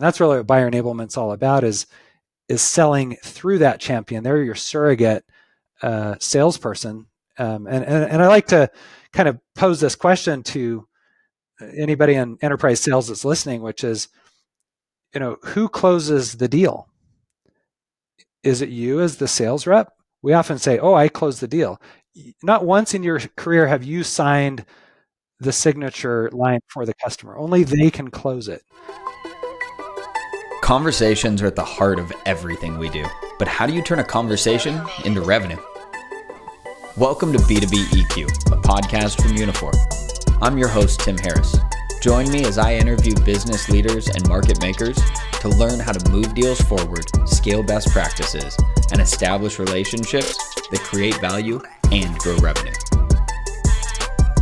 And that's really what buyer enablement's all about is is selling through that champion. They're your surrogate uh, salesperson. Um, and, and, and I like to kind of pose this question to anybody in enterprise sales that's listening, which is, you know, who closes the deal? Is it you as the sales rep? We often say, "Oh, I closed the deal." Not once in your career have you signed the signature line for the customer. Only they can close it. Conversations are at the heart of everything we do. But how do you turn a conversation into revenue? Welcome to B2B EQ, a podcast from Uniphore. I'm your host, Tim Harris. Join me as I interview business leaders and market makers to learn how to move deals forward, scale best practices, and establish relationships that create value and grow revenue.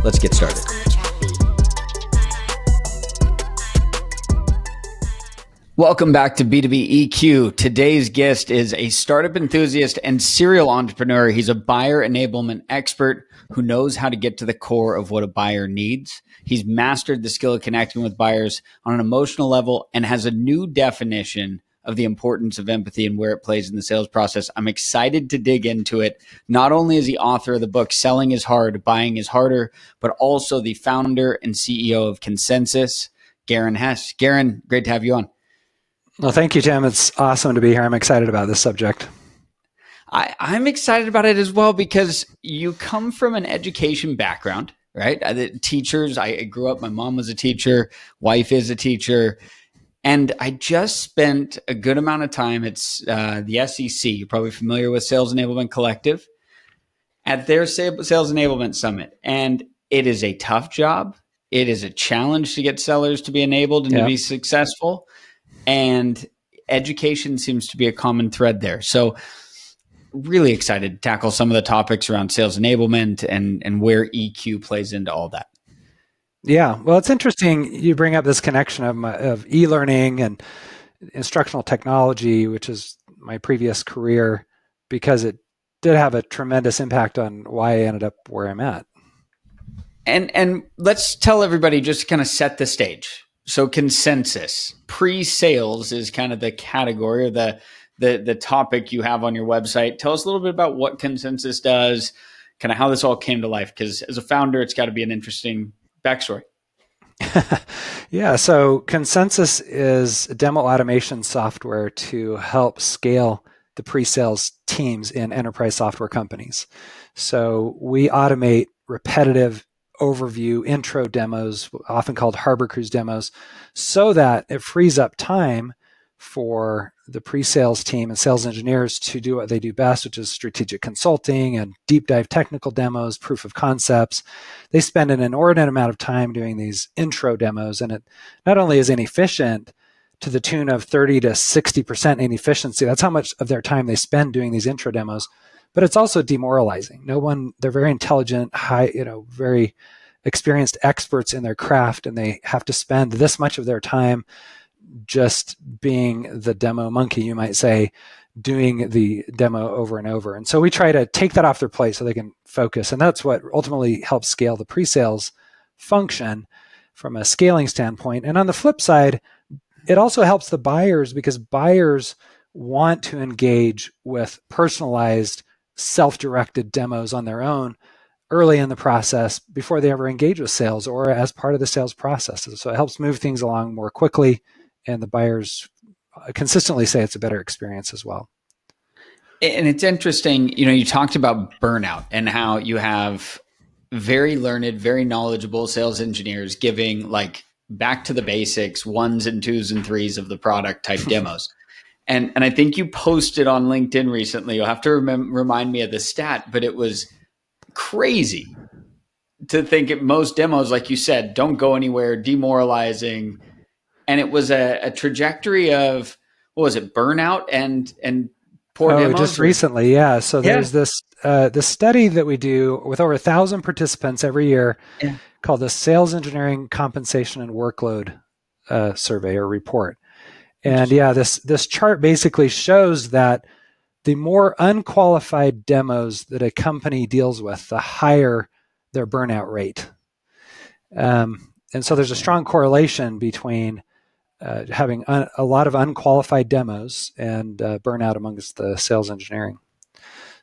Let's get started. Welcome back to B2B EQ. Today's guest is a startup enthusiast and serial entrepreneur. He's a buyer enablement expert who knows how to get to the core of what a buyer needs. He's mastered the skill of connecting with buyers on an emotional level and has a new definition of the importance of empathy and where it plays in the sales process. I'm excited to dig into it. Not only is he author of the book Selling is Hard, Buying is Harder, but also the founder and CEO of Consensus, Garin Hess. Garin, great to have you on. Well, thank you, Tim. It's awesome to be here. I'm excited about this subject. I, I'm excited about it as well because you come from an education background, right? The teachers, I grew up, my mom was a teacher, wife is a teacher. And I just spent a good amount of time at uh, the SEC. You're probably familiar with Sales Enablement Collective at their Sales Enablement Summit. And it is a tough job. It is a challenge to get sellers to be enabled and to be successful and education seems to be a common thread there. So really excited to tackle some of the topics around sales enablement and and where EQ plays into all that. Yeah, well, it's interesting you bring up this connection of my, of e-learning and instructional technology, which is my previous career, because it did have a tremendous impact on why I ended up where I'm at. And and let's tell everybody just to kind of set the stage so consensus pre-sales is kind of the category or the the the topic you have on your website. Tell us a little bit about what consensus does, kind of how this all came to life. Because as a founder, it's got to be an interesting backstory. yeah, so Consensus is demo automation software to help scale the pre-sales teams in enterprise software companies. So we automate repetitive overview intro demos, often called Harbor Cruise demos, so that it frees up time for the pre-sales team and sales engineers to do what they do best, which is strategic consulting and deep dive technical demos, proof of concepts. They spend an inordinate amount of time doing these intro demos, and it not only is inefficient to the tune of 30 to 60% inefficiency. That's how much of their time they spend doing these intro demos but it's also demoralizing. No one, they're very intelligent, high, you know, very experienced experts in their craft, and they have to spend this much of their time just being the demo monkey, you might say, doing the demo over and over. And so we try to take that off their plate so they can focus. And that's what ultimately helps scale the pre sales function from a scaling standpoint. And on the flip side, it also helps the buyers because buyers want to engage with personalized self-directed demos on their own early in the process before they ever engage with sales or as part of the sales processes. So it helps move things along more quickly, and the buyers consistently say it's a better experience as well. And it's interesting, you know, you talked about burnout and how you have very learned, very knowledgeable sales engineers giving like back to the basics, ones and twos and threes of the product type demos. And and I think you posted on LinkedIn recently. You'll have to rem- remind me of the stat, but it was crazy to think it, most demos, like you said, don't go anywhere, demoralizing, and it was a, a trajectory of what was it, burnout and and poor oh, demos. Just recently, yeah. So yeah. there's this uh, this study that we do with over a thousand participants every year, yeah. called the Sales Engineering Compensation and Workload uh, Survey or Report and yeah, this this chart basically shows that the more unqualified demos that a company deals with, the higher their burnout rate. Um, and so there's a strong correlation between uh, having un, a lot of unqualified demos and uh, burnout amongst the sales engineering.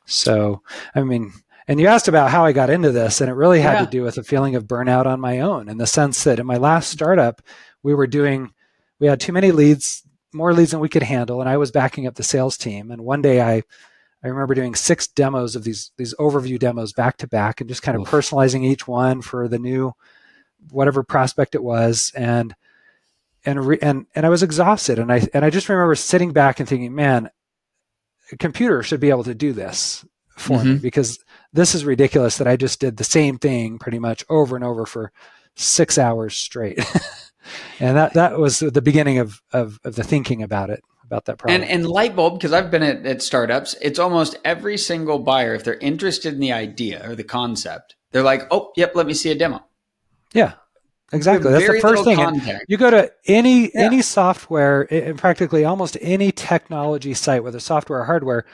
So, I mean, and you asked about how I got into this, and it really had yeah. to do with a feeling of burnout on my own in the sense that in my last startup, we were doing, we had too many leads, more leads than we could handle, and I was backing up the sales team. And one day I, I remember doing six demos of these these overview demos back to back, and just kind of Oof. personalizing each one for the new, whatever prospect it was, and and re- and and I was exhausted, and I and I just remember sitting back and thinking, man, a computer should be able to do this for mm-hmm. me because this is ridiculous that I just did the same thing pretty much over and over for six hours straight. and that, that was the beginning of, of, of the thinking about it about that problem. And, and Lightbulb, because I've been at, at, startups, it's almost every single buyer, if they're interested in the idea or the concept, they're like, oh, yep, let me see a demo. Yeah, exactly. That's the first thing. You go to any yeah. any software, and practically almost any technology site, whether software or hardware,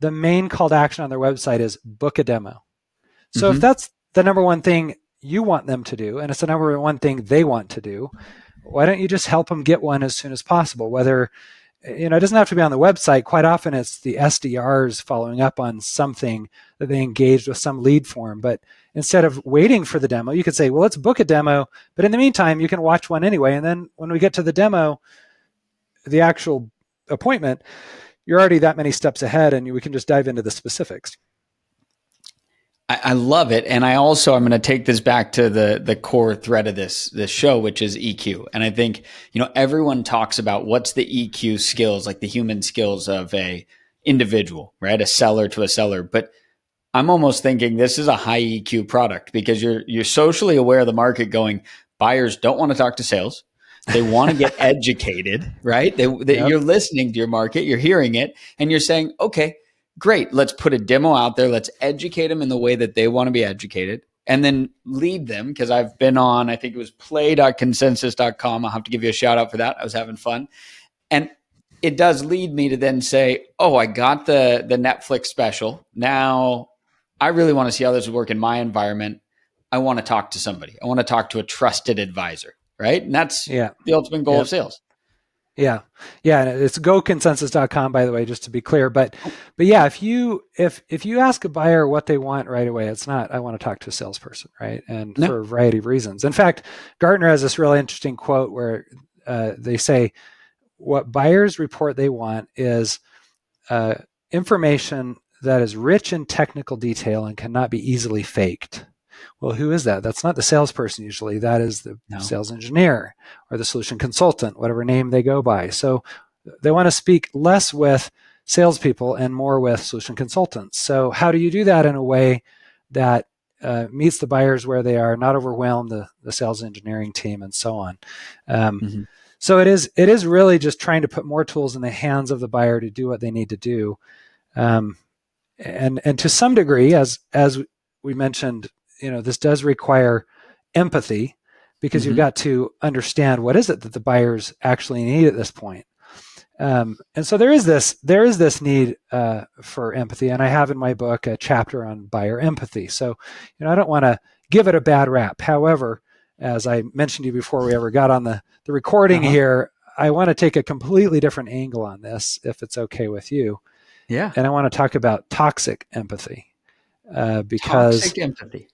the main call to action on their website is book a demo. So mm-hmm. if that's the number one thing you want them to do, and it's the number one thing they want to do, why don't you just help them get one as soon as possible? Whether you know, it doesn't have to be on the website. Quite often, it's the SDRs following up on something that they engaged with some lead form. But instead of waiting for the demo, you could say, "Well, let's book a demo." But in the meantime, you can watch one anyway. And then when we get to the demo, the actual appointment, you're already that many steps ahead and we can just dive into the specifics. I, I love it. And I also, I'm going to take this back to the, the core thread of this, this show, which is EQ. And I think, you know, everyone talks about what's the EQ skills, like the human skills of a individual, right? A seller to a seller. But I'm almost thinking this is a high EQ product because you're, you're socially aware of the market going, buyers don't want to talk to sales they want to get educated, right? They, they yep. You're listening to your market, you're hearing it, and you're saying, okay, great, let's put a demo out there. Let's educate them in the way that they want to be educated and then lead them. Because I've been on, I think it was play.consensus.com. I'll have to give you a shout out for that. I was having fun. And it does lead me to then say, oh, I got the, the Netflix special. Now I really want to see how this would work in my environment. I want to talk to somebody. I want to talk to a trusted advisor right? And that's yeah. the ultimate goal of sales. Yeah. Yeah. And it's goconsensus.com, by the way, just to be clear. But, but yeah, if you, if, if you ask a buyer what they want right away, it's not, I want to talk to a salesperson, right? And no. for a variety of reasons. In fact, Gartner has this really interesting quote where uh, they say what buyers report they want is uh, information that is rich in technical detail and cannot be easily faked. Well, who is that? That's not the salesperson usually. That is the no. sales engineer or the solution consultant, whatever name they go by. So they want to speak less with salespeople and more with solution consultants. So how do you do that in a way that uh, meets the buyers where they are, not overwhelm the, the sales engineering team and so on. Um, mm-hmm. So it is it is really just trying to put more tools in the hands of the buyer to do what they need to do, um, and and to some degree, as as we mentioned you know this does require empathy because mm-hmm. you've got to understand what is it that the buyers actually need at this point. Um, and so there is this there is this need uh, for empathy, and I have in my book a chapter on buyer empathy. So you know I don't want to give it a bad rap. However, as I mentioned to you before we ever got on the the recording uh-huh. here, I want to take a completely different angle on this, if it's okay with you. Yeah. And I want to talk about toxic empathy uh, because toxic empathy.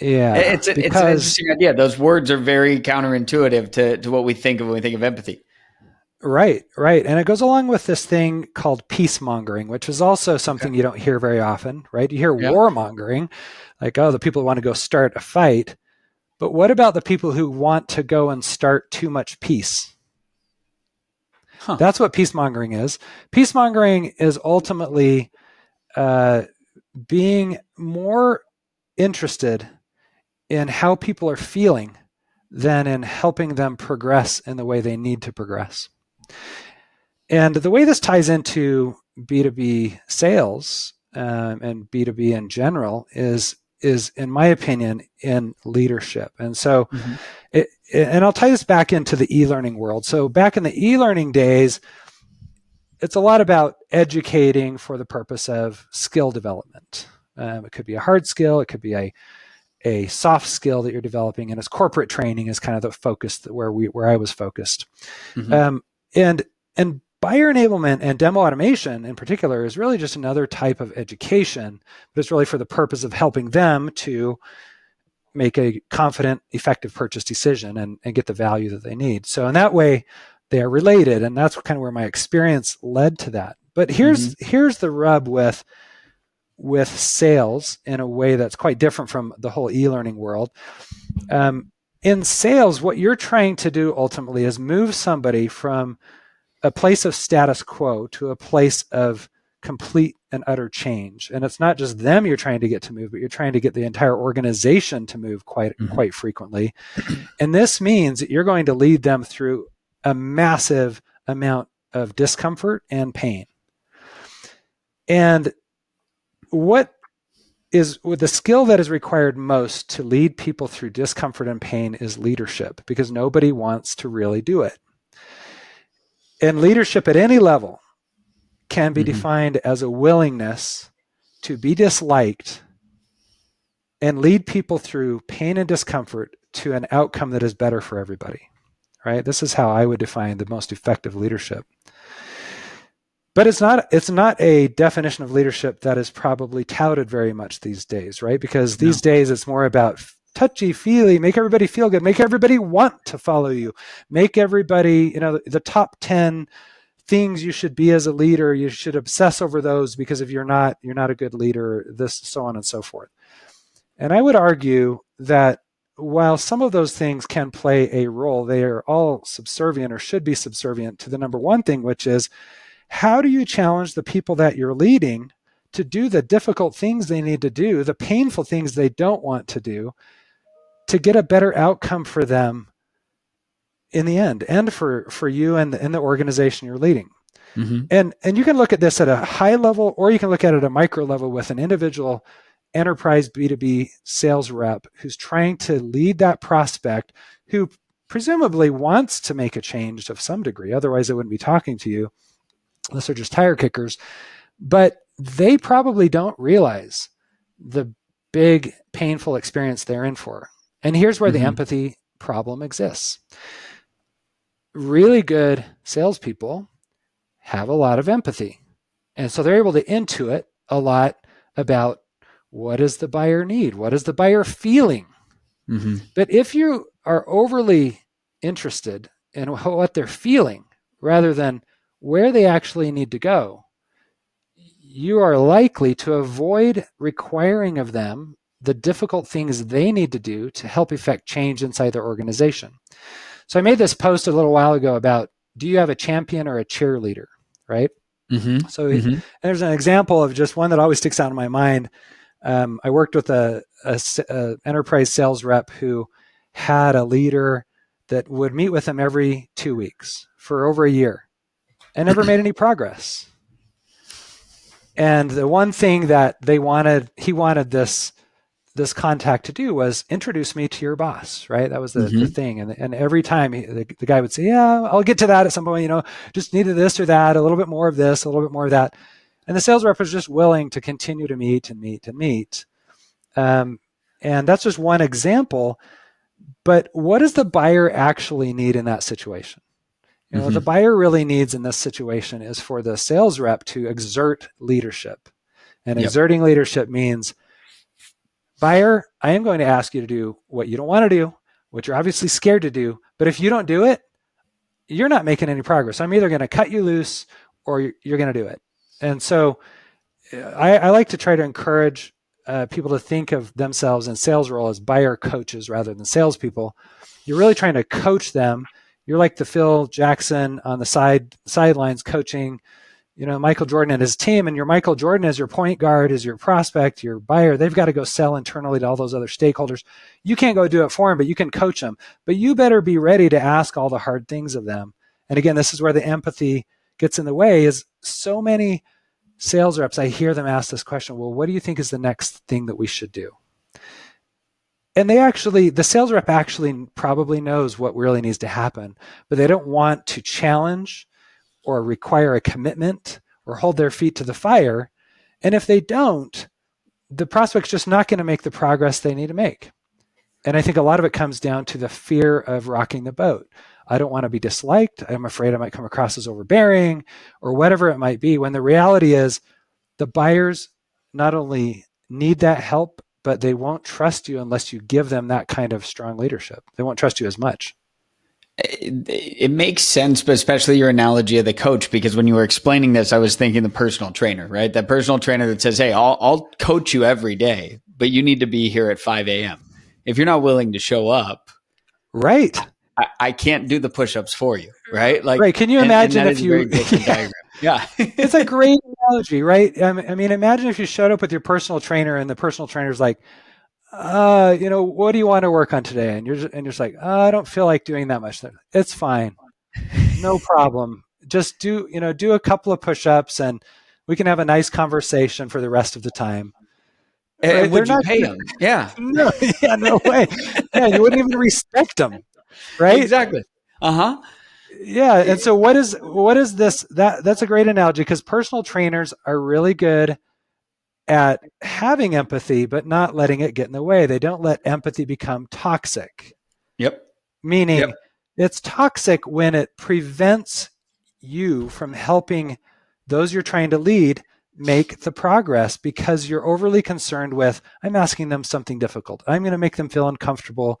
Yeah, it's, a, because, it's an interesting idea. Those words are very counterintuitive to, to what we think of when we think of empathy. Right, right. And it goes along with this thing called peacemongering, which is also something okay. you don't hear very often, right? You hear yeah. warmongering, like, oh, the people who want to go start a fight. But what about the people who want to go and start too much peace? Huh. That's what peacemongering is. Peacemongering is ultimately uh, being more interested in how people are feeling than in helping them progress in the way they need to progress. And the way this ties into B2B sales um, and B2B in general is is in my opinion in leadership and so mm-hmm. it, and i'll tie this back into the e-learning world so back in the e-learning days it's a lot about educating for the purpose of skill development um, it could be a hard skill it could be a a soft skill that you're developing, and as corporate training is kind of the focus where we where I was focused. Mm-hmm. Um, and and buyer enablement and demo automation in particular is really just another type of education, but it's really for the purpose of helping them to make a confident, effective purchase decision and, and get the value that they need. So in that way, they are related, and that's kind of where my experience led to that. But here's mm-hmm. here's the rub with with sales in a way that's quite different from the whole e-learning world. Um, in sales, what you're trying to do ultimately is move somebody from a place of status quo to a place of complete and utter change. And it's not just them you're trying to get to move, but you're trying to get the entire organization to move quite mm-hmm. quite frequently. And this means that you're going to lead them through a massive amount of discomfort and pain. And what is the skill that is required most to lead people through discomfort and pain is leadership because nobody wants to really do it. And leadership at any level can be mm-hmm. defined as a willingness to be disliked and lead people through pain and discomfort to an outcome that is better for everybody. Right? This is how I would define the most effective leadership. But it's not it's not a definition of leadership that is probably touted very much these days, right? Because these no. days it's more about touchy feely, make everybody feel good, make everybody want to follow you, make everybody, you know, the top 10 things you should be as a leader, you should obsess over those because if you're not, you're not a good leader, this, so on and so forth. And I would argue that while some of those things can play a role, they are all subservient or should be subservient to the number one thing, which is how do you challenge the people that you're leading to do the difficult things they need to do, the painful things they don't want to do, to get a better outcome for them in the end and for for you and the, and the organization you're leading mm-hmm. and and you can look at this at a high level or you can look at it at a micro level with an individual enterprise b2b sales rep who's trying to lead that prospect who presumably wants to make a change of some degree otherwise they wouldn't be talking to you unless they're just tire kickers but they probably don't realize the big painful experience they're in for and here's where mm-hmm. the empathy problem exists. Really good salespeople have a lot of empathy. And so they're able to intuit a lot about what does the buyer need? What is the buyer feeling? Mm-hmm. But if you are overly interested in what they're feeling rather than where they actually need to go, you are likely to avoid requiring of them the difficult things they need to do to help effect change inside their organization. So I made this post a little while ago about do you have a champion or a cheerleader, right? Mm-hmm. So mm-hmm. there's an example of just one that always sticks out in my mind. Um, I worked with a, a, a, enterprise sales rep who had a leader that would meet with him every two weeks for over a year and never made any progress. And the one thing that they wanted, he wanted this this contact to do was introduce me to your boss, right? That was the, mm-hmm. the thing. And, and every time he, the, the guy would say, yeah, I'll get to that at some point, you know, just needed this or that, a little bit more of this, a little bit more of that. And the sales rep was just willing to continue to meet and meet and meet. Um, and that's just one example. But what does the buyer actually need in that situation? You know, mm-hmm. what the buyer really needs in this situation is for the sales rep to exert leadership. And yep. exerting leadership means buyer, I am going to ask you to do what you don't want to do, what you're obviously scared to do. But if you don't do it, you're not making any progress. I'm either going to cut you loose or you're going to do it. And so I, I like to try to encourage uh, people to think of themselves in sales role as buyer coaches rather than salespeople. You're really trying to coach them. You're like the Phil Jackson on the side sidelines coaching you know, Michael Jordan and his team, and your Michael Jordan as your point guard, as your prospect, your buyer, they've got to go sell internally to all those other stakeholders. You can't go do it for them, but you can coach them. But you better be ready to ask all the hard things of them. And again, this is where the empathy gets in the way is so many sales reps, I hear them ask this question, well, what do you think is the next thing that we should do? And they actually, the sales rep actually probably knows what really needs to happen, but they don't want to challenge or require a commitment or hold their feet to the fire. And if they don't, the prospect's just not going to make the progress they need to make. And I think a lot of it comes down to the fear of rocking the boat. I don't want to be disliked. I'm afraid I might come across as overbearing or whatever it might be. When the reality is, the buyers not only need that help, but they won't trust you unless you give them that kind of strong leadership. They won't trust you as much. It, it, makes sense, but especially your analogy of the coach, because when you were explaining this, I was thinking the personal trainer, right? That personal trainer that says, Hey, I'll, I'll coach you every day, but you need to be here at 5 a.m. If you're not willing to show up, right? I, I can't do the push ups for you, right? Like, right. Can you imagine and, and if you, yeah. yeah. it's a great analogy, right? I mean, imagine if you showed up with your personal trainer and the personal trainer's like, uh, you know, what do you want to work on today? And you're just, and you're just like, oh, I don't feel like doing that much. It's fine, no problem. Just do, you know, do a couple of push-ups, and we can have a nice conversation for the rest of the time. And right? would They're you pay them? Yeah. No, yeah, no way. yeah, you wouldn't even respect them, right? Exactly. Uh huh. Yeah, and so what is what is this? That that's a great analogy because personal trainers are really good at having empathy, but not letting it get in the way. They don't let empathy become toxic. Yep. Meaning yep. it's toxic when it prevents you from helping those you're trying to lead make the progress because you're overly concerned with, I'm asking them something difficult. I'm going to make them feel uncomfortable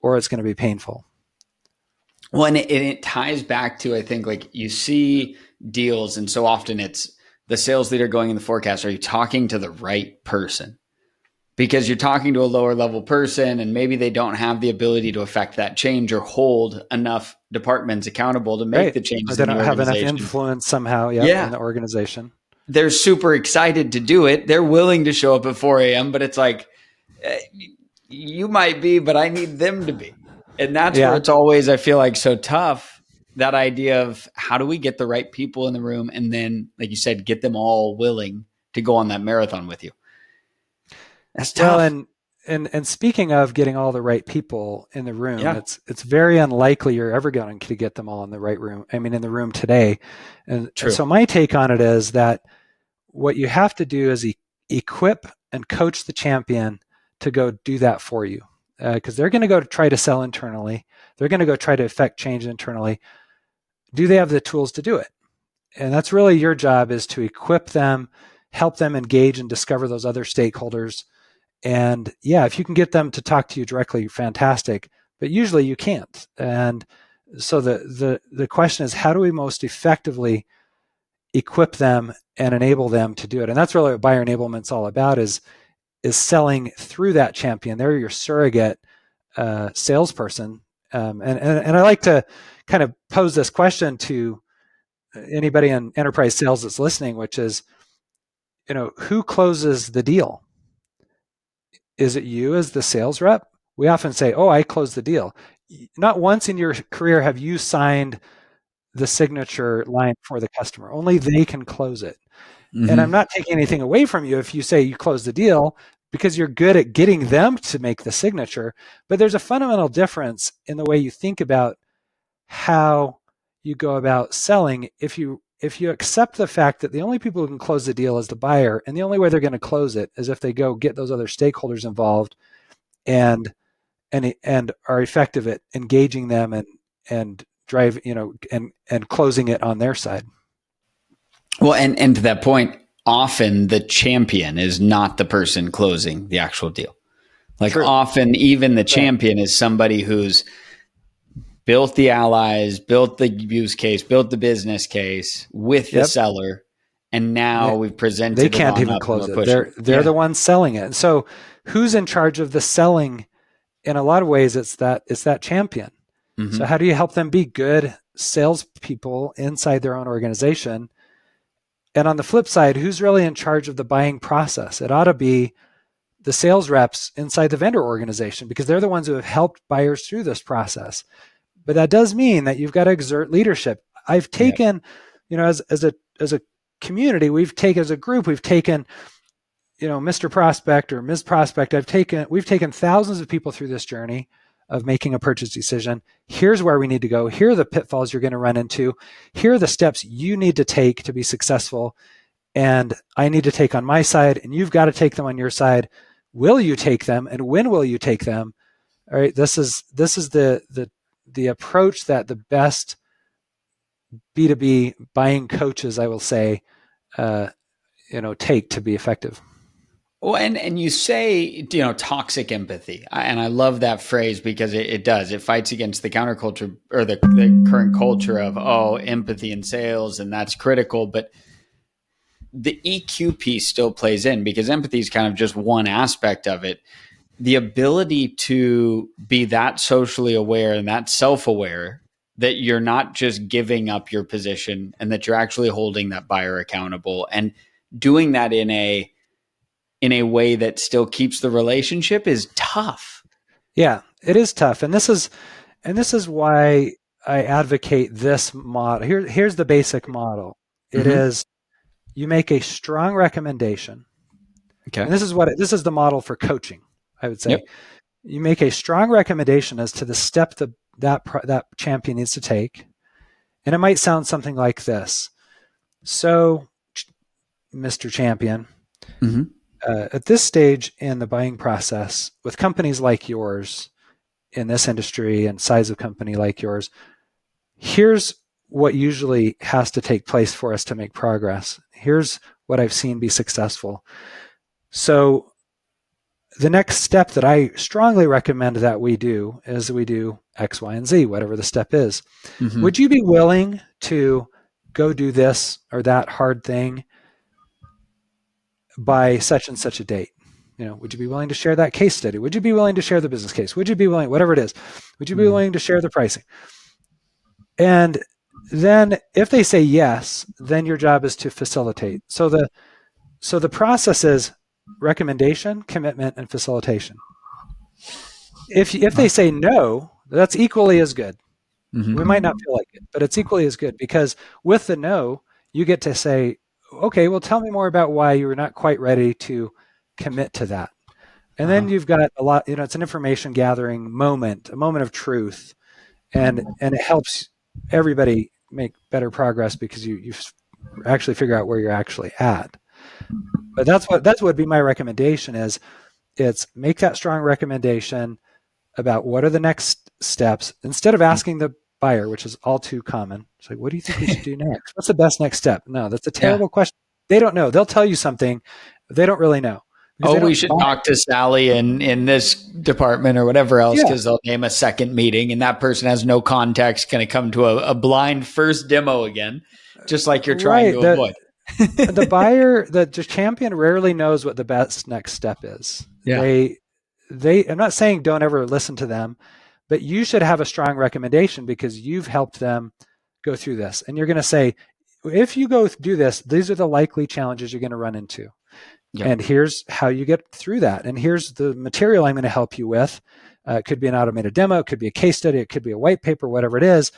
or it's going to be painful. Well, and it, it ties back to, I think, like you see deals, and so often it's, the sales leader going in the forecast, are you talking to the right person? Because you're talking to a lower level person and maybe they don't have the ability to affect that change or hold enough departments accountable to make right. the changes. They don't the have enough influence somehow yep, yeah. in the organization. They're super excited to do it. They're willing to show up at 4 a.m., but it's like, eh, you might be, but I need them to be. And that's yeah. where it's always, I feel like, so tough that idea of how do we get the right people in the room and then like you said get them all willing to go on that marathon with you. That's tough. well, and and and speaking of getting all the right people in the room yeah. it's it's very unlikely you're ever going to get them all in the right room i mean in the room today. And, and so my take on it is that what you have to do is e- equip and coach the champion to go do that for you because uh, they're going to go try to sell internally they're going to go try to affect change internally do they have the tools to do it? And that's really your job is to equip them, help them engage and discover those other stakeholders. And yeah, if you can get them to talk to you directly, fantastic. But usually you can't. And so the the the question is how do we most effectively equip them and enable them to do it? And that's really what buyer enablement's all about is is selling through that champion. They're your surrogate uh, salesperson. Um, and, and and I like to kind of pose this question to anybody in enterprise sales that's listening, which is, you know, who closes the deal? Is it you as the sales rep? We often say, "Oh, I closed the deal." Not once in your career have you signed the signature line for the customer. Only they can close it. Mm-hmm. And I'm not taking anything away from you if you say you close the deal because you're good at getting them to make the signature. But there's a fundamental difference in the way you think about how you go about selling if you if you accept the fact that the only people who can close the deal is the buyer and the only way they're going to close it is if they go get those other stakeholders involved and and and are effective at engaging them and and drive you know and and closing it on their side well and and to that point often the champion is not the person closing the actual deal like True. often even the champion is somebody who's built the allies, built the use case, built the business case with yep. the seller, and now they, we've presented. They can't even close it. They're they're yeah. the ones selling it. So who's in charge of the selling? In a lot of ways, it's that it's that champion. Mm-hmm. So how do you help them be good salespeople inside their own organization? And on the flip side, who's really in charge of the buying process? It ought to be the sales reps inside the vendor organization because they're the ones who have helped buyers through this process but that does mean that you've got to exert leadership. I've taken, yeah. you know, as as a as a community, we've taken as a group, we've taken, you know, Mr. Prospect or Ms. Prospect. I've taken we've taken thousands of people through this journey of making a purchase decision. Here's where we need to go. Here are the pitfalls you're going to run into. Here are the steps you need to take to be successful. And I need to take on my side, and you've got to take them on your side. Will you take them? And when will you take them? all right this is this is the the the approach that the best b2b buying coaches i will say uh, you know take to be effective well, and, and you say, you know, toxic empathy. And I love that phrase because it, it does. It fights against the counterculture or the, the current culture of, oh, empathy in sales, and that's critical. But the EQ piece still plays in because empathy is kind of just one aspect of it. The ability to be that socially aware and that self aware that you're not just giving up your position and that you're actually holding that buyer accountable and doing that in a in a way that still keeps the relationship is tough. Yeah, it is tough. And this is and this is why I advocate this model. Here here's the basic model. It mm-hmm. is you make a strong recommendation. Okay. And this is what it, this is the model for coaching, I would say. Yep. You make a strong recommendation as to the step that that that champion needs to take. And it might sound something like this. So, Mr. Champion, mm-hmm uh, at this stage in the buying process, with companies like yours in this industry and size of company like yours, here's what usually has to take place for us to make progress. Here's what I've seen be successful. So, the next step that I strongly recommend that we do is we do X, Y, and Z, whatever the step is. Mm-hmm. Would you be willing to go do this or that hard thing by such and such a date. You know, would you be willing to share that case study? Would you be willing to share the business case? Would you be willing, whatever it is, would you be mm. willing to share the pricing? And then if they say yes, then your job is to facilitate. So the so the process is recommendation, commitment, and facilitation. If if they say no, that's equally as good. Mm-hmm. We might not feel like it, but it's equally as good because with the no, you get to say, okay, well, tell me more about why you were not quite ready to commit to that. And then uh-huh. you've got a lot, you know, it's an information gathering moment, a moment of truth. And, mm-hmm. and it helps everybody make better progress because you, you actually figure out where you're actually at. Mm-hmm. But that's what, that's what would be my recommendation is it's make that strong recommendation about what are the next steps instead of mm-hmm. asking the buyer, which is all too common. It's like, what do you think we should do next? What's the best next step? No, that's a terrible yeah. question. They don't know. They'll tell you something. They don't really know. Oh, we should talk to Sally in in this department or whatever else because yeah. they'll name a second meeting, and that person has no context. Going to come to a, a, blind first demo again, just like you're trying right. to the, avoid. the buyer, the, the champion, rarely knows what the best next step is. Yeah. They, they. I'm not saying don't ever listen to them but you should have a strong recommendation because you've helped them go through this. And you're going to say, if you go do this, these are the likely challenges you're going to run into. Yep. And here's how you get through that. And here's the material I'm going to help you with. Uh, it could be an automated demo, it could be a case study, it could be a white paper, whatever it is.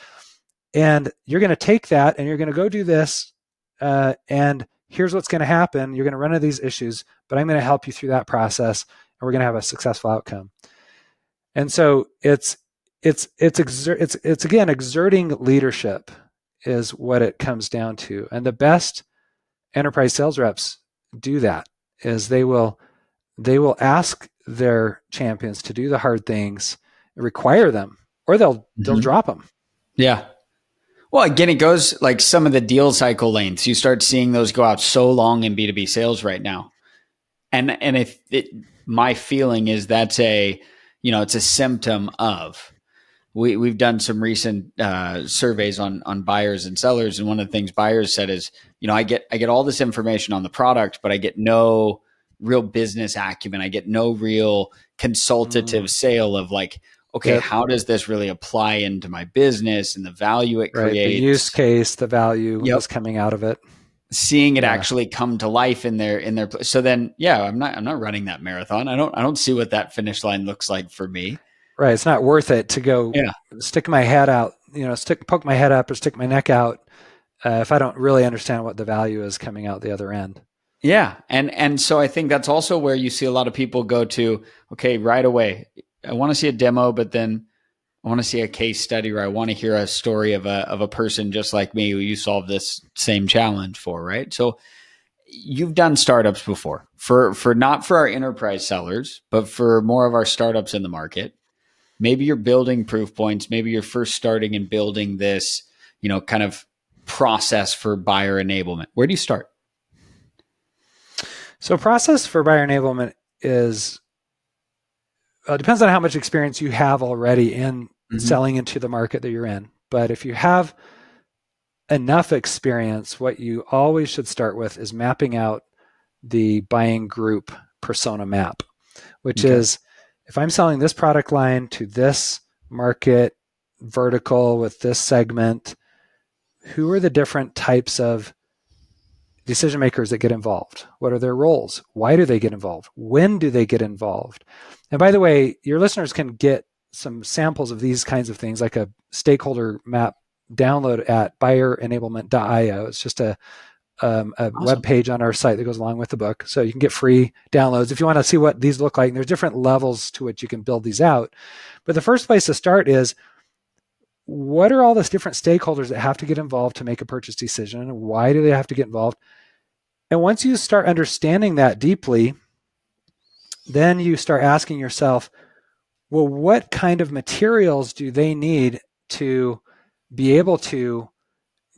And you're going to take that and you're going to go do this. Uh, and here's what's going to happen. You're going to run into these issues, but I'm going to help you through that process and we're going to have a successful outcome. And so it's it's it's exer- it's it's again exerting leadership is what it comes down to. And the best enterprise sales reps do that is they will they will ask their champions to do the hard things require them or they'll mm-hmm. they'll drop them yeah. Well again it goes like some of the deal cycle lengths you start seeing those go out so long in b2b sales right now. And and if it my feeling is that's a you know it's a symptom of we we've done some recent uh, surveys on on buyers and sellers, and one of the things buyers said is, you know, I get I get all this information on the product, but I get no real business acumen. I get no real consultative mm. sale of like, okay, yep. how does this really apply into my business and the value it right. creates? The use case, the value yep. is coming out of it. Seeing it yeah. actually come to life in their in their so then yeah, I'm not I'm not running that marathon. I don't I don't see what that finish line looks like for me. Right. It's not worth it to go yeah. stick my head out, you know, stick poke my head up or stick my neck out uh, if I don't really understand what the value is coming out the other end. Yeah. And and so I think that's also where you see a lot of people go to, okay, right away. I want to see a demo, but then I want to see a case study or I want to hear a story of a of a person just like me who you solved this same challenge for, right? So you've done startups before for for not for our enterprise sellers, but for more of our startups in the market maybe you're building proof points, maybe you're first starting and building this, you know, kind of process for buyer enablement. Where do you start? So, process for buyer enablement is uh, depends on how much experience you have already in mm-hmm. selling into the market that you're in. But if you have enough experience, what you always should start with is mapping out the buying group persona map, which okay. is if I'm selling this product line to this market vertical with this segment, who are the different types of decision makers that get involved? What are their roles? Why do they get involved? When do they get involved? And by the way, your listeners can get some samples of these kinds of things, like a stakeholder map download at buyerenablement.io. It's just a um, a awesome. web page on our site that goes along with the book. So you can get free downloads if you want to see what these look like. And there's different levels to which you can build these out. But the first place to start is what are all the different stakeholders that have to get involved to make a purchase decision? Why do they have to get involved? And once you start understanding that deeply, then you start asking yourself, well, what kind of materials do they need to be able to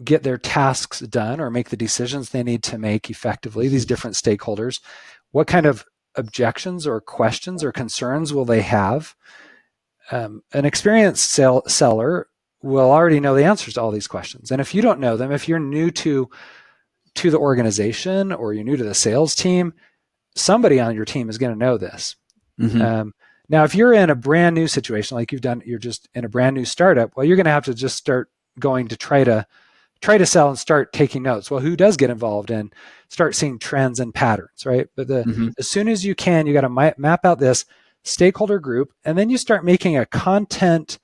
get their tasks done or make the decisions they need to make effectively, these different stakeholders? What kind of objections or questions or concerns will they have? Um, an experienced sell- seller will already know the answers to all these questions. And if you don't know them, if you're new to to the organization or you're new to the sales team, somebody on your team is going to know this. Mm-hmm. Um, now, if you're in a brand new situation, like you've done, you're just in a brand new startup. Well, you're going to have to just start going to try to try to sell and start taking notes. Well, who does get involved and start seeing trends and patterns, right? But the, mm-hmm. as soon as you can, you got to map out this stakeholder group, and then you start making a content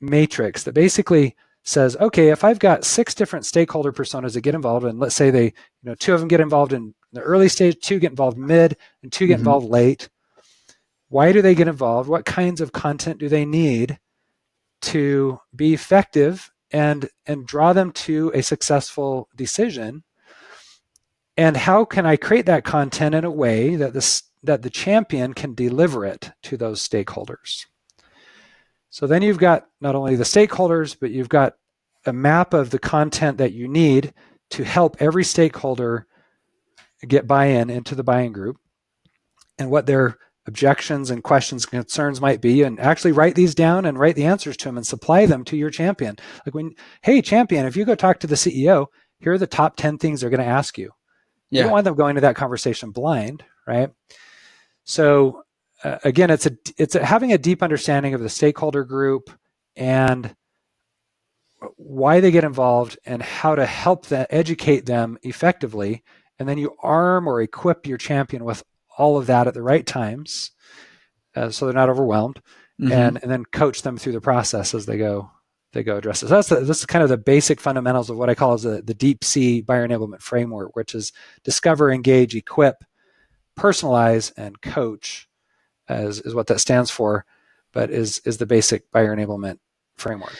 matrix that basically says, okay, if I've got six different stakeholder personas that get involved, and let's say they, you know, two of them get involved in the early stage, two get involved mid, and two get mm-hmm. involved late. Why do they get involved? What kinds of content do they need to be effective and and draw them to a successful decision? And how can I create that content in a way that this that the champion can deliver it to those stakeholders? So then you've got not only the stakeholders, but you've got a map of the content that you need to help every stakeholder get buy-in into the buying group and what their objections and questions and concerns might be and actually write these down and write the answers to them and supply them to your champion. Like when hey champion if you go talk to the ceo here are the top 10 things they're going to ask you. Yeah. you don't want them going to that conversation blind right? So uh, again, it's a it's a, having a deep understanding of the stakeholder group and why they get involved and how to help them educate them effectively, and then you arm or equip your champion with all of that at the right times, uh, so they're not overwhelmed, mm-hmm. and and then coach them through the process as they go they go address it. So that's the, this is kind of the basic fundamentals of what I call as the, the DEEPC buyer enablement framework, which is discover, engage, equip, personalize, and coach as is what that stands for, but is is the basic buyer enablement framework.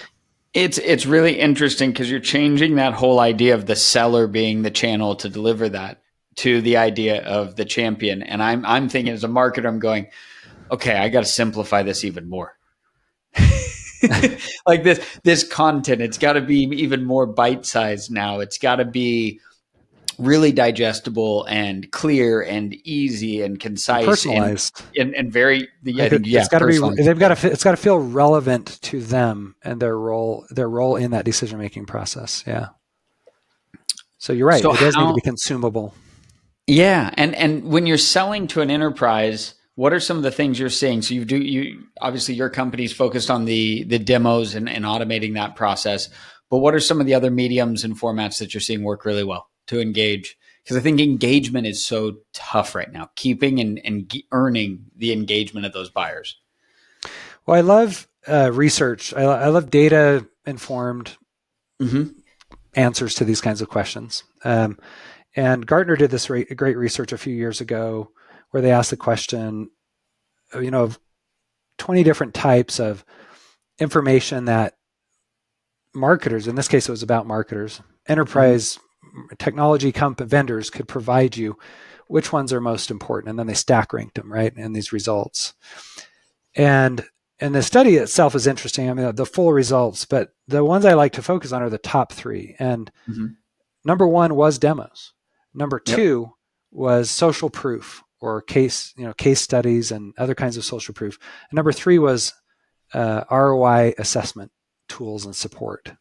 It's it's really interesting because you're changing that whole idea of the seller being the channel to deliver that to the idea of the champion. And I'm I'm thinking as a marketer, I'm going, okay, I got to simplify this even more. like this this content, it's got to be even more bite sized now. It's got to be really digestible and clear and easy and concise, personalized, and, and, and very yeah, think, yeah it's got to be they've got to it's got to feel relevant to them and their role their role in that decision making process. Yeah. So you're right. So it does how, need to be consumable. Yeah, and and when you're selling to an enterprise, what are some of the things you're seeing? So you do you obviously your company's focused on the the demos and, and automating that process, but what are some of the other mediums and formats that you're seeing work really well? to engage because I think engagement is so tough right now, keeping and, and earning the engagement of those buyers. Well, I love uh, research. I, I, love data informed mm-hmm. answers to these kinds of questions. Um, and Gartner did this re- great research a few years ago where they asked the question, you know, of 20 different types of information that marketers, in this case, it was about marketers, enterprise technology company vendors could provide you which ones are most important and then they stack ranked them right in these results and and the study itself is interesting. I mean, the full results, but the ones I like to focus on are the top three. And mm-hmm. number one was demos. Number two yep. was social proof or case, you know, case studies and other kinds of social proof. And number three was uh, ROI assessment tools and support.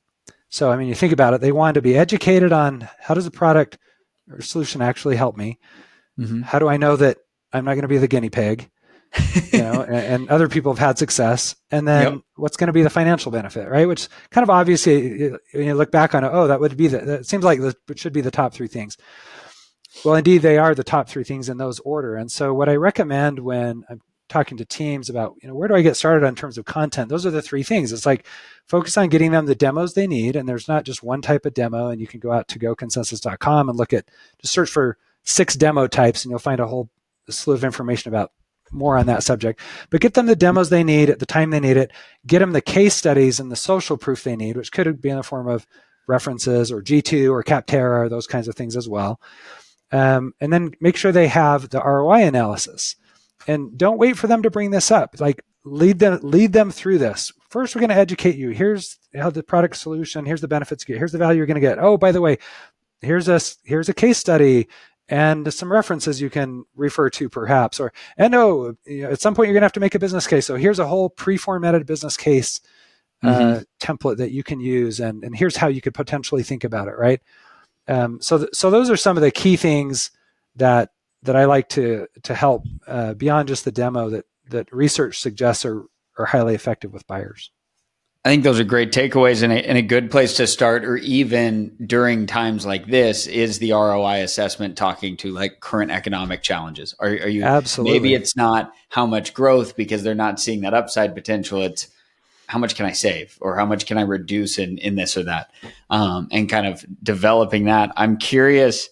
So, I mean, you think about it, they wanted to be educated on how does the product or solution actually help me? Mm-hmm. How do I know that I'm not going to be the guinea pig? you know, and, and, other people have had success. And then yep. what's going to be the financial benefit, right? Which kind of obviously, when you look back on it, oh, that would be the, it seems like it should be the top three things. Well, indeed, they are the top three things in those order. And so, what I recommend when I'm talking to teams about, you know, where do I get started in terms of content? Those are the three things. It's like focus on getting them the demos they need. And there's not just one type of demo. And you can go out to goconsensus.com and look at, just search for six demo types, and you'll find a whole slew of information about more on that subject. But get them the demos they need at the time they need it. Get them the case studies and the social proof they need, which could be in the form of references or G2 or Capterra or those kinds of things as well. Um, and then make sure they have the ROI analysis. And don't wait for them to bring this up. Like lead them lead them through this. First, we're going to educate you. Here's how the product solution. Here's the benefits you get. Here's the value you're going to get. Oh, by the way, here's a here's a case study and some references you can refer to perhaps. Or and oh, at some point you're going to have to make a business case. So here's a whole pre-formatted business case uh, mm-hmm. template that you can use, and and here's how you could potentially think about it. Right. Um, so, th- so those are some of the key things that that I like to to help uh, beyond just the demo that that research suggests are are highly effective with buyers. I think those are great takeaways and a, and a good place to start, or even during times like this, is the ROI assessment talking to like current economic challenges. Are, are you absolutely? Maybe it's not how much growth because they're not seeing that upside potential. It's how much can I save or how much can I reduce in, in this or that? Um, and kind of developing that. I'm curious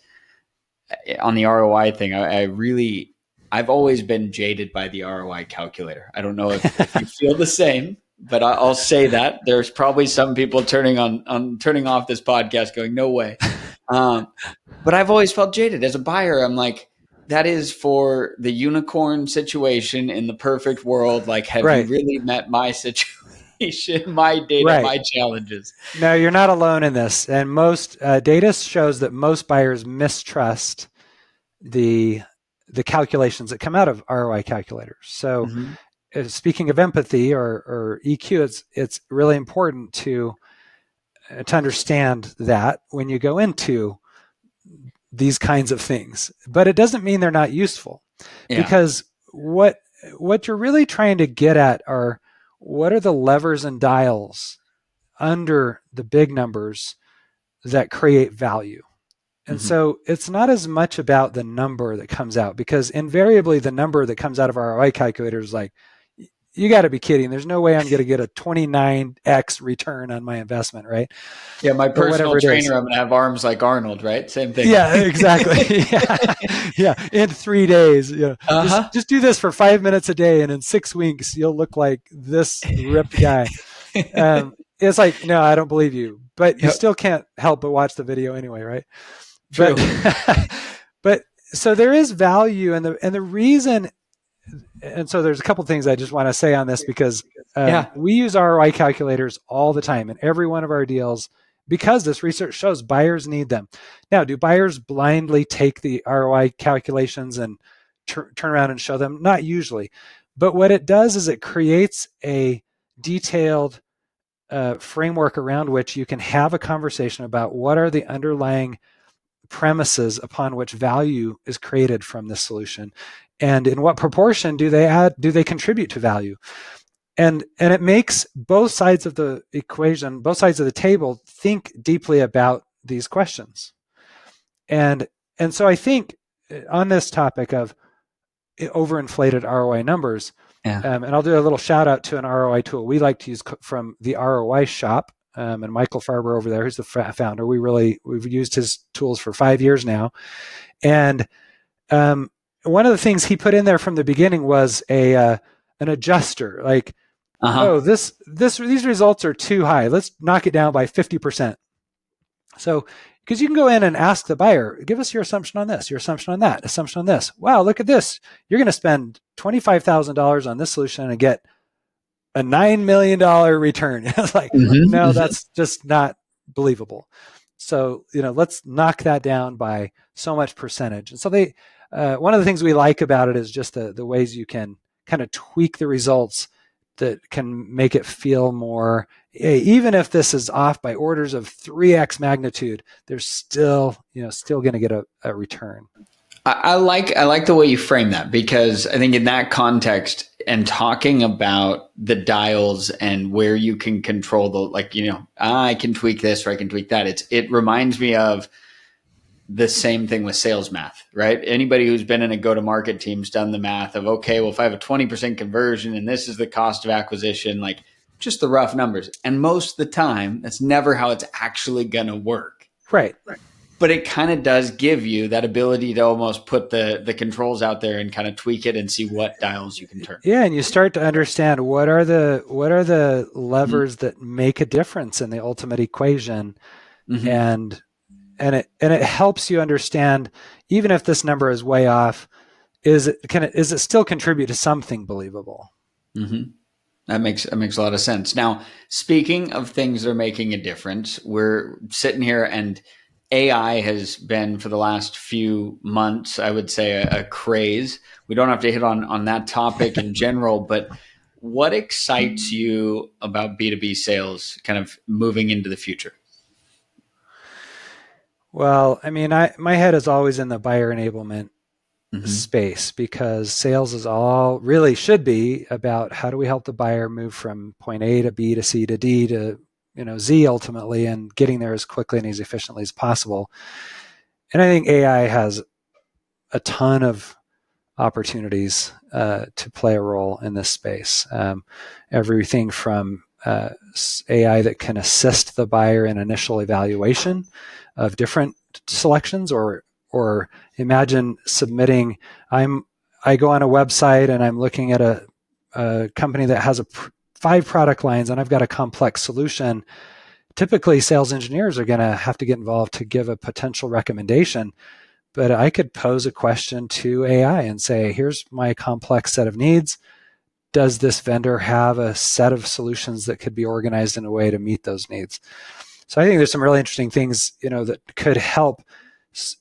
eh, on the ROI thing. I, I, really, I've always been jaded by the ROI calculator. I don't know if, if you feel the same, but I, will say that there's probably some people turning on, on turning off this podcast going, no way. Um, but I've always felt jaded as a buyer. I'm like, that is for the unicorn situation in the perfect world. Like, have right. you really met my situation? my data, right. my challenges. No, you're not alone in this. And most uh, data shows that most buyers mistrust the the calculations that come out of ROI calculators. So, mm-hmm. Uh, speaking of empathy or, or EQ, it's it's really important to uh, to understand that when you go into these kinds of things. But it doesn't mean they're not useful, yeah. because what what you're really trying to get at are what are the levers and dials under the big numbers that create value? And mm-hmm. so it's not as much about the number that comes out because invariably the number that comes out of our ROI calculator is like, you got to be kidding. There's no way I'm going to get a 29x return on my investment, right? Yeah, my personal trainer, I'm going to have arms like Arnold, right? Same thing. Yeah, exactly. yeah. yeah, in three days. Yeah, uh-huh. just, just, do this for five minutes a day, and in six weeks, you'll look like this ripped guy. Um, it's like, no, I don't believe you, but you yep. still can't help but watch the video anyway, right? True. But, but so there is value, and the and the reason and so there's a couple things I just want to say on this because uh, yeah. we use ROI calculators all the time in every one of our deals because this research shows buyers need them. Now, do buyers blindly take the ROI calculations and tur- turn around and show them? Not usually. But what it does is it creates a detailed uh, framework around which you can have a conversation about what are the underlying premises upon which value is created from this solution and in what proportion do they add do they contribute to value? And and it makes both sides of the equation both sides of the table think deeply about these questions. And and so i think uh, on this topic of uh, overinflated roi numbers yeah. um, and i'll do a little shout out to an roi tool we like to use from the roi shop um, and michael farber over there who's the founder we really we've used his tools for five years now. And um, one of the things he put in there from the beginning was a uh, an adjuster like uh-huh. oh this this these results are too high let's knock it down by 50% so because you can go in and ask the buyer give us your assumption on this your assumption on that assumption on this wow look at this you're going to spend $25000 on this solution and get a $9 million return. it's like, mm-hmm. no, that's just not believable. So, you know, let's knock that down by so much percentage. And so they, uh, one of the things we like about it is just the, the ways you can kind of tweak the results that can make it feel more even if this is off by orders of 3x magnitude there's still you know still going to get a, a return. I, I, like i like the way you frame that because i think in that context and talking about the dials and where you can control the like you know ah, i can tweak this or i can tweak that it's it reminds me of the same thing with sales math, right? Anybody who's been in a go to market team's done the math of, okay, well, if I have a 20% conversion and this is the cost of acquisition, like just the rough numbers. And most of the time, that's never how it's actually going to work. Right. right. But it kind of does give you that ability to almost put the, the controls out there and kind of tweak it and see what dials you can turn. Yeah, and you start to understand what are the what are the levers mm-hmm. that make a difference in the ultimate equation, mm-hmm. and and it and it helps you understand even if this number is way off is it can it is it still contribute to something believable? Mm-hmm. that makes that makes a lot of sense. Now speaking of things that are making a difference we're sitting here and ai has been for the last few months i would say a, a craze. We don't have to hit on on that topic in general but what excites you about b2b sales kind of moving into the future well, I mean, I my head is always in the buyer enablement mm-hmm. space because sales is all really should be about how do we help the buyer move from point A to B to C to D to you know Z ultimately and getting there as quickly and as efficiently as possible. And I think AI has a ton of opportunities uh, to play a role in this space. Um, everything from uh, AI that can assist the buyer in initial evaluation of different selections or or imagine submitting i'm i go on a website and i'm looking at a, a company that has a pr- five product lines and i've got a complex solution. Typically sales engineers are going to have to get involved to give a potential recommendation but i could pose a question to ai and say here's my complex set of needs. Does this vendor have a set of solutions that could be organized in a way to meet those needs so I think there's some really interesting things, you know, that could help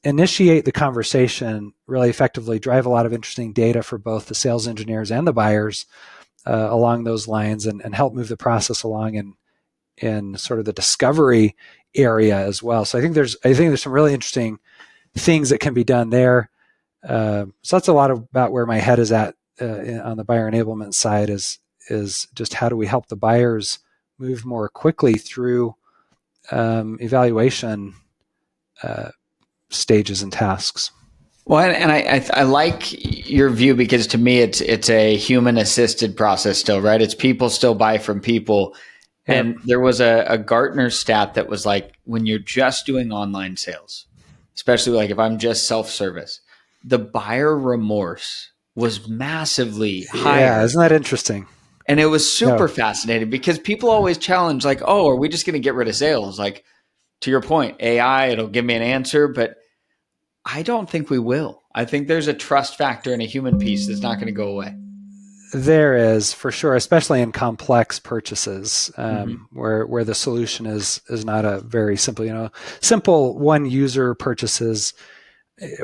initiate the conversation really effectively, drive a lot of interesting data for both the sales engineers and the buyers uh, along those lines, and, and help move the process along in in sort of the discovery area as well. So I think there's I think there's some really interesting things that can be done there. Uh, so that's a lot of, about where my head is at uh, on the buyer enablement side is is just how do we help the buyers move more quickly through um, evaluation uh, stages and tasks. Well, and I, I, I like your view because to me it's it's a human assisted process still, right? It's people still buy from people. And there was a, a Gartner stat that was like when you're just doing online sales, especially like if I'm just self service, the buyer remorse was massively higher. Yeah, isn't that interesting? And it was super no. fascinating because people always challenge, like, oh, are we just going to get rid of sales? Like, to your point, AI, it'll give me an answer, but I don't think we will. I think there's a trust factor and a human piece that's not going to go away. There is for sure, especially in complex purchases, um, mm-hmm. where where the solution is is not a very simple, you know, simple one user purchases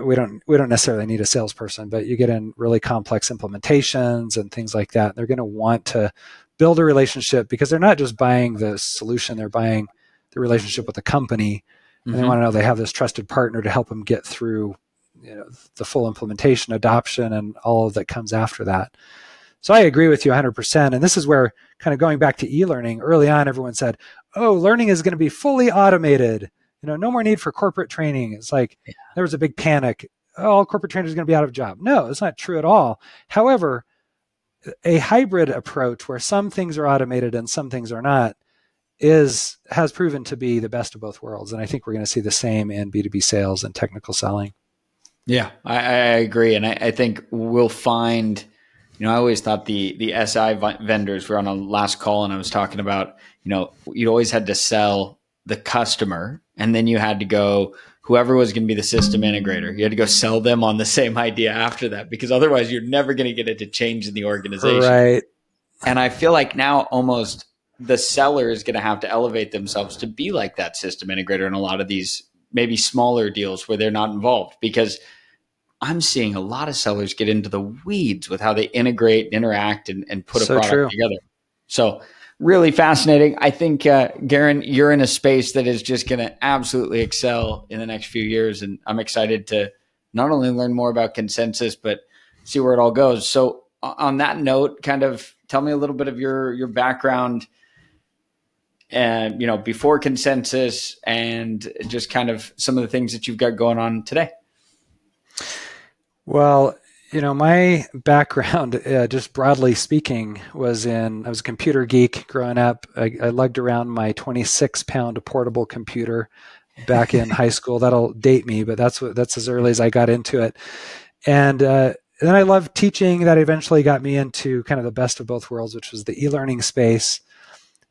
we don't we don't necessarily need a salesperson, but you get in really complex implementations and things like that. They're going to want to build a relationship because they're not just buying the solution; they're buying the relationship with the company, and mm-hmm. they want to know they have this trusted partner to help them get through you know, the full implementation, adoption, and all that comes after that. So I agree with you 100%. And this is where, kind of going back to e-learning, early on, everyone said, "Oh, learning is going to be fully automated." You know, no more need for corporate training. It's like yeah. there was a big panic. Oh, all corporate trainers are going to be out of job. No, it's not true at all. However, a hybrid approach where some things are automated and some things are not is has proven to be the best of both worlds. And I think we're going to see the same in B2B sales and technical selling. Yeah, I, I agree. And I, I, think we'll find, you know, I always thought the, the SI vendors were on a last call and I was talking about, you know, you always had to sell the customer and then you had to go whoever was going to be the system integrator you had to go sell them on the same idea after that because otherwise you're never going to get it to change in the organization right And I feel like now almost the seller is going to have to elevate themselves to be like that system integrator in a lot of these maybe smaller deals where they're not involved because I'm seeing a lot of sellers get into the weeds with how they integrate interact and, and put a so product true. together. So really fascinating. I think, uh, Garin, you're in a space that is just going to absolutely excel in the next few years. And I'm excited to not only learn more about consensus, but see where it all goes. So on that note, kind of tell me a little bit of your, your background and, you know, before consensus and just kind of some of the things that you've got going on today. Well, you know, my background, uh, just broadly speaking, was in I was a computer geek growing up. I, I lugged around my 26 pound portable computer back in high school. That'll date me, but that's what that's as early as I got into it. And uh, then I loved teaching. That eventually got me into kind of the best of both worlds, which was the e-learning space,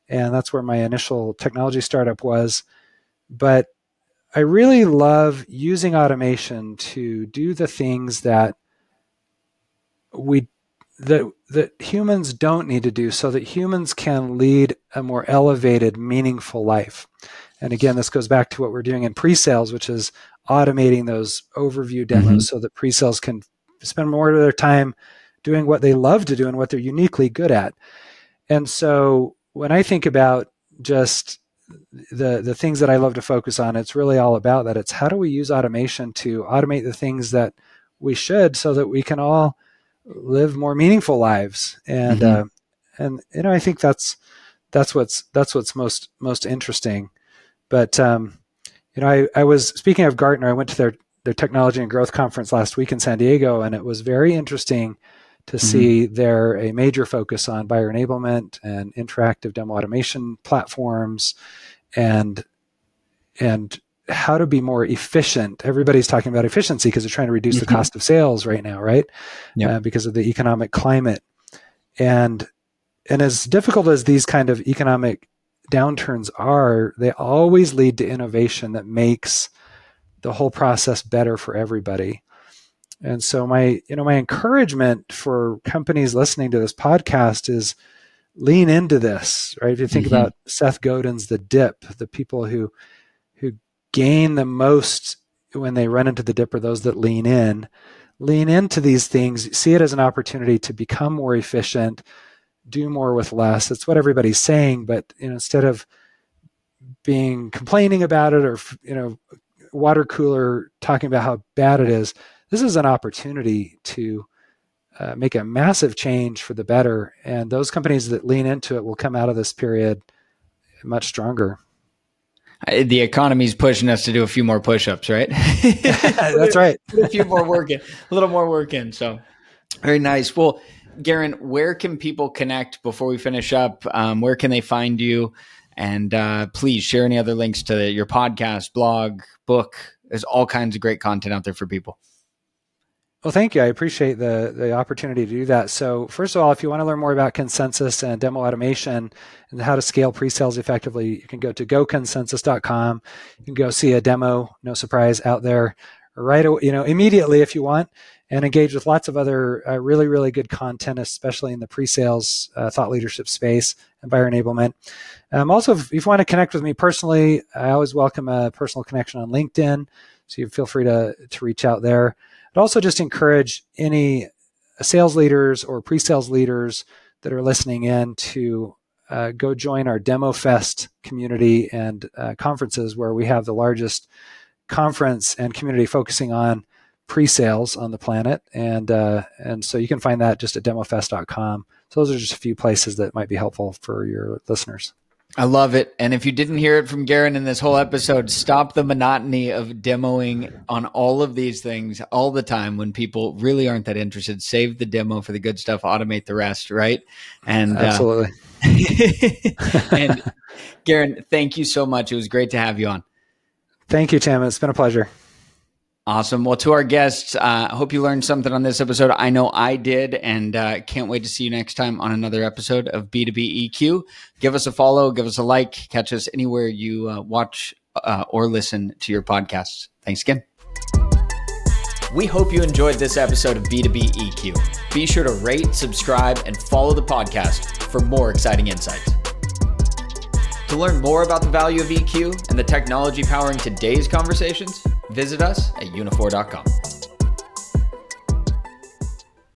and that's where my initial technology startup was. But I really love using automation to do the things that we that that humans don't need to do so that humans can lead a more elevated meaningful life. And again this goes back to what we're doing in pre-sales which is automating those overview demos mm-hmm. so that pre-sales can spend more of their time doing what they love to do and what they're uniquely good at. And so when i think about just the the things that i love to focus on it's really all about that. It's how do we use automation to automate the things that we should so that we can all live more meaningful lives and mm-hmm. uh, and you know I think that's that's what's that's what's most most interesting but um, you know I, I was speaking of Gartner I went to their their technology and growth conference last week in San Diego and it was very interesting to mm-hmm. see their a major focus on buyer enablement and interactive demo automation platforms and and how to be more efficient. Everybody's talking about efficiency because they're trying to reduce mm-hmm. the cost of sales right now, right? Yeah. Uh, because of the economic climate. And and as difficult as these kind of economic downturns are, they always lead to innovation that makes the whole process better for everybody. And so my, you know, my encouragement for companies listening to this podcast is lean into this, right? If you think mm-hmm. about Seth Godin's The Dip, the people who gain the most when they run into the dip are those that lean in. Lean into these things, see it as an opportunity to become more efficient, do more with less. That's what everybody's saying, but you know, instead of being complaining about it or you know, water cooler talking about how bad it is, this is an opportunity to uh, make a massive change for the better. And those companies that lean into it will come out of this period much stronger the economy's pushing us to do a few more push-ups, right? That's right. a few more work in, a little more work in. So very nice. Well, Garin, where can people connect before we finish up? Um, where can they find you? And uh, please share any other links to your podcast, blog, book. There's all kinds of great content out there for people. Well, thank you. I appreciate the the opportunity to do that. So, first of all, if you want to learn more about consensus and demo automation and how to scale pre-sales effectively, you can go to goconsensus.com. You can go see a demo, no surprise, out there right away, you know immediately if you want and engage with lots of other uh, really really good content especially in the pre-sales uh, thought leadership space and buyer enablement um, also if you want to connect with me personally i always welcome a personal connection on linkedin so you feel free to to reach out there. I'd also just encourage any sales leaders or pre-sales leaders that are listening in to uh, go join our demo fest community and uh, conferences where we have the largest conference and community focusing on pre-sales on the planet. And uh, and so you can find that just at demofest.com so those are just a few places that might be helpful for your listeners I love it. And if you didn't hear it from Garin in this whole episode, stop the monotony of demoing on all of these things all the time when people really aren't that interested. Save the demo for the good stuff, automate the rest, right? And uh, absolutely. Uh, and Garin, thank you so much. It was great to have you on. Thank you, Tim. It's been a pleasure. Awesome. Well, to our guests, uh, I uh, hope you learned something on this episode. I know I did, and uh, can't wait to see you next time on another episode of B2B EQ. Give us a follow, give us a like, catch us anywhere you uh, watch uh, or listen to your podcasts. Thanks again. We hope you enjoyed this episode of B2B EQ. Be sure to rate, subscribe, and follow the podcast for more exciting insights. To learn more about the value of EQ and the technology powering today's conversations, visit us at uniphore.com.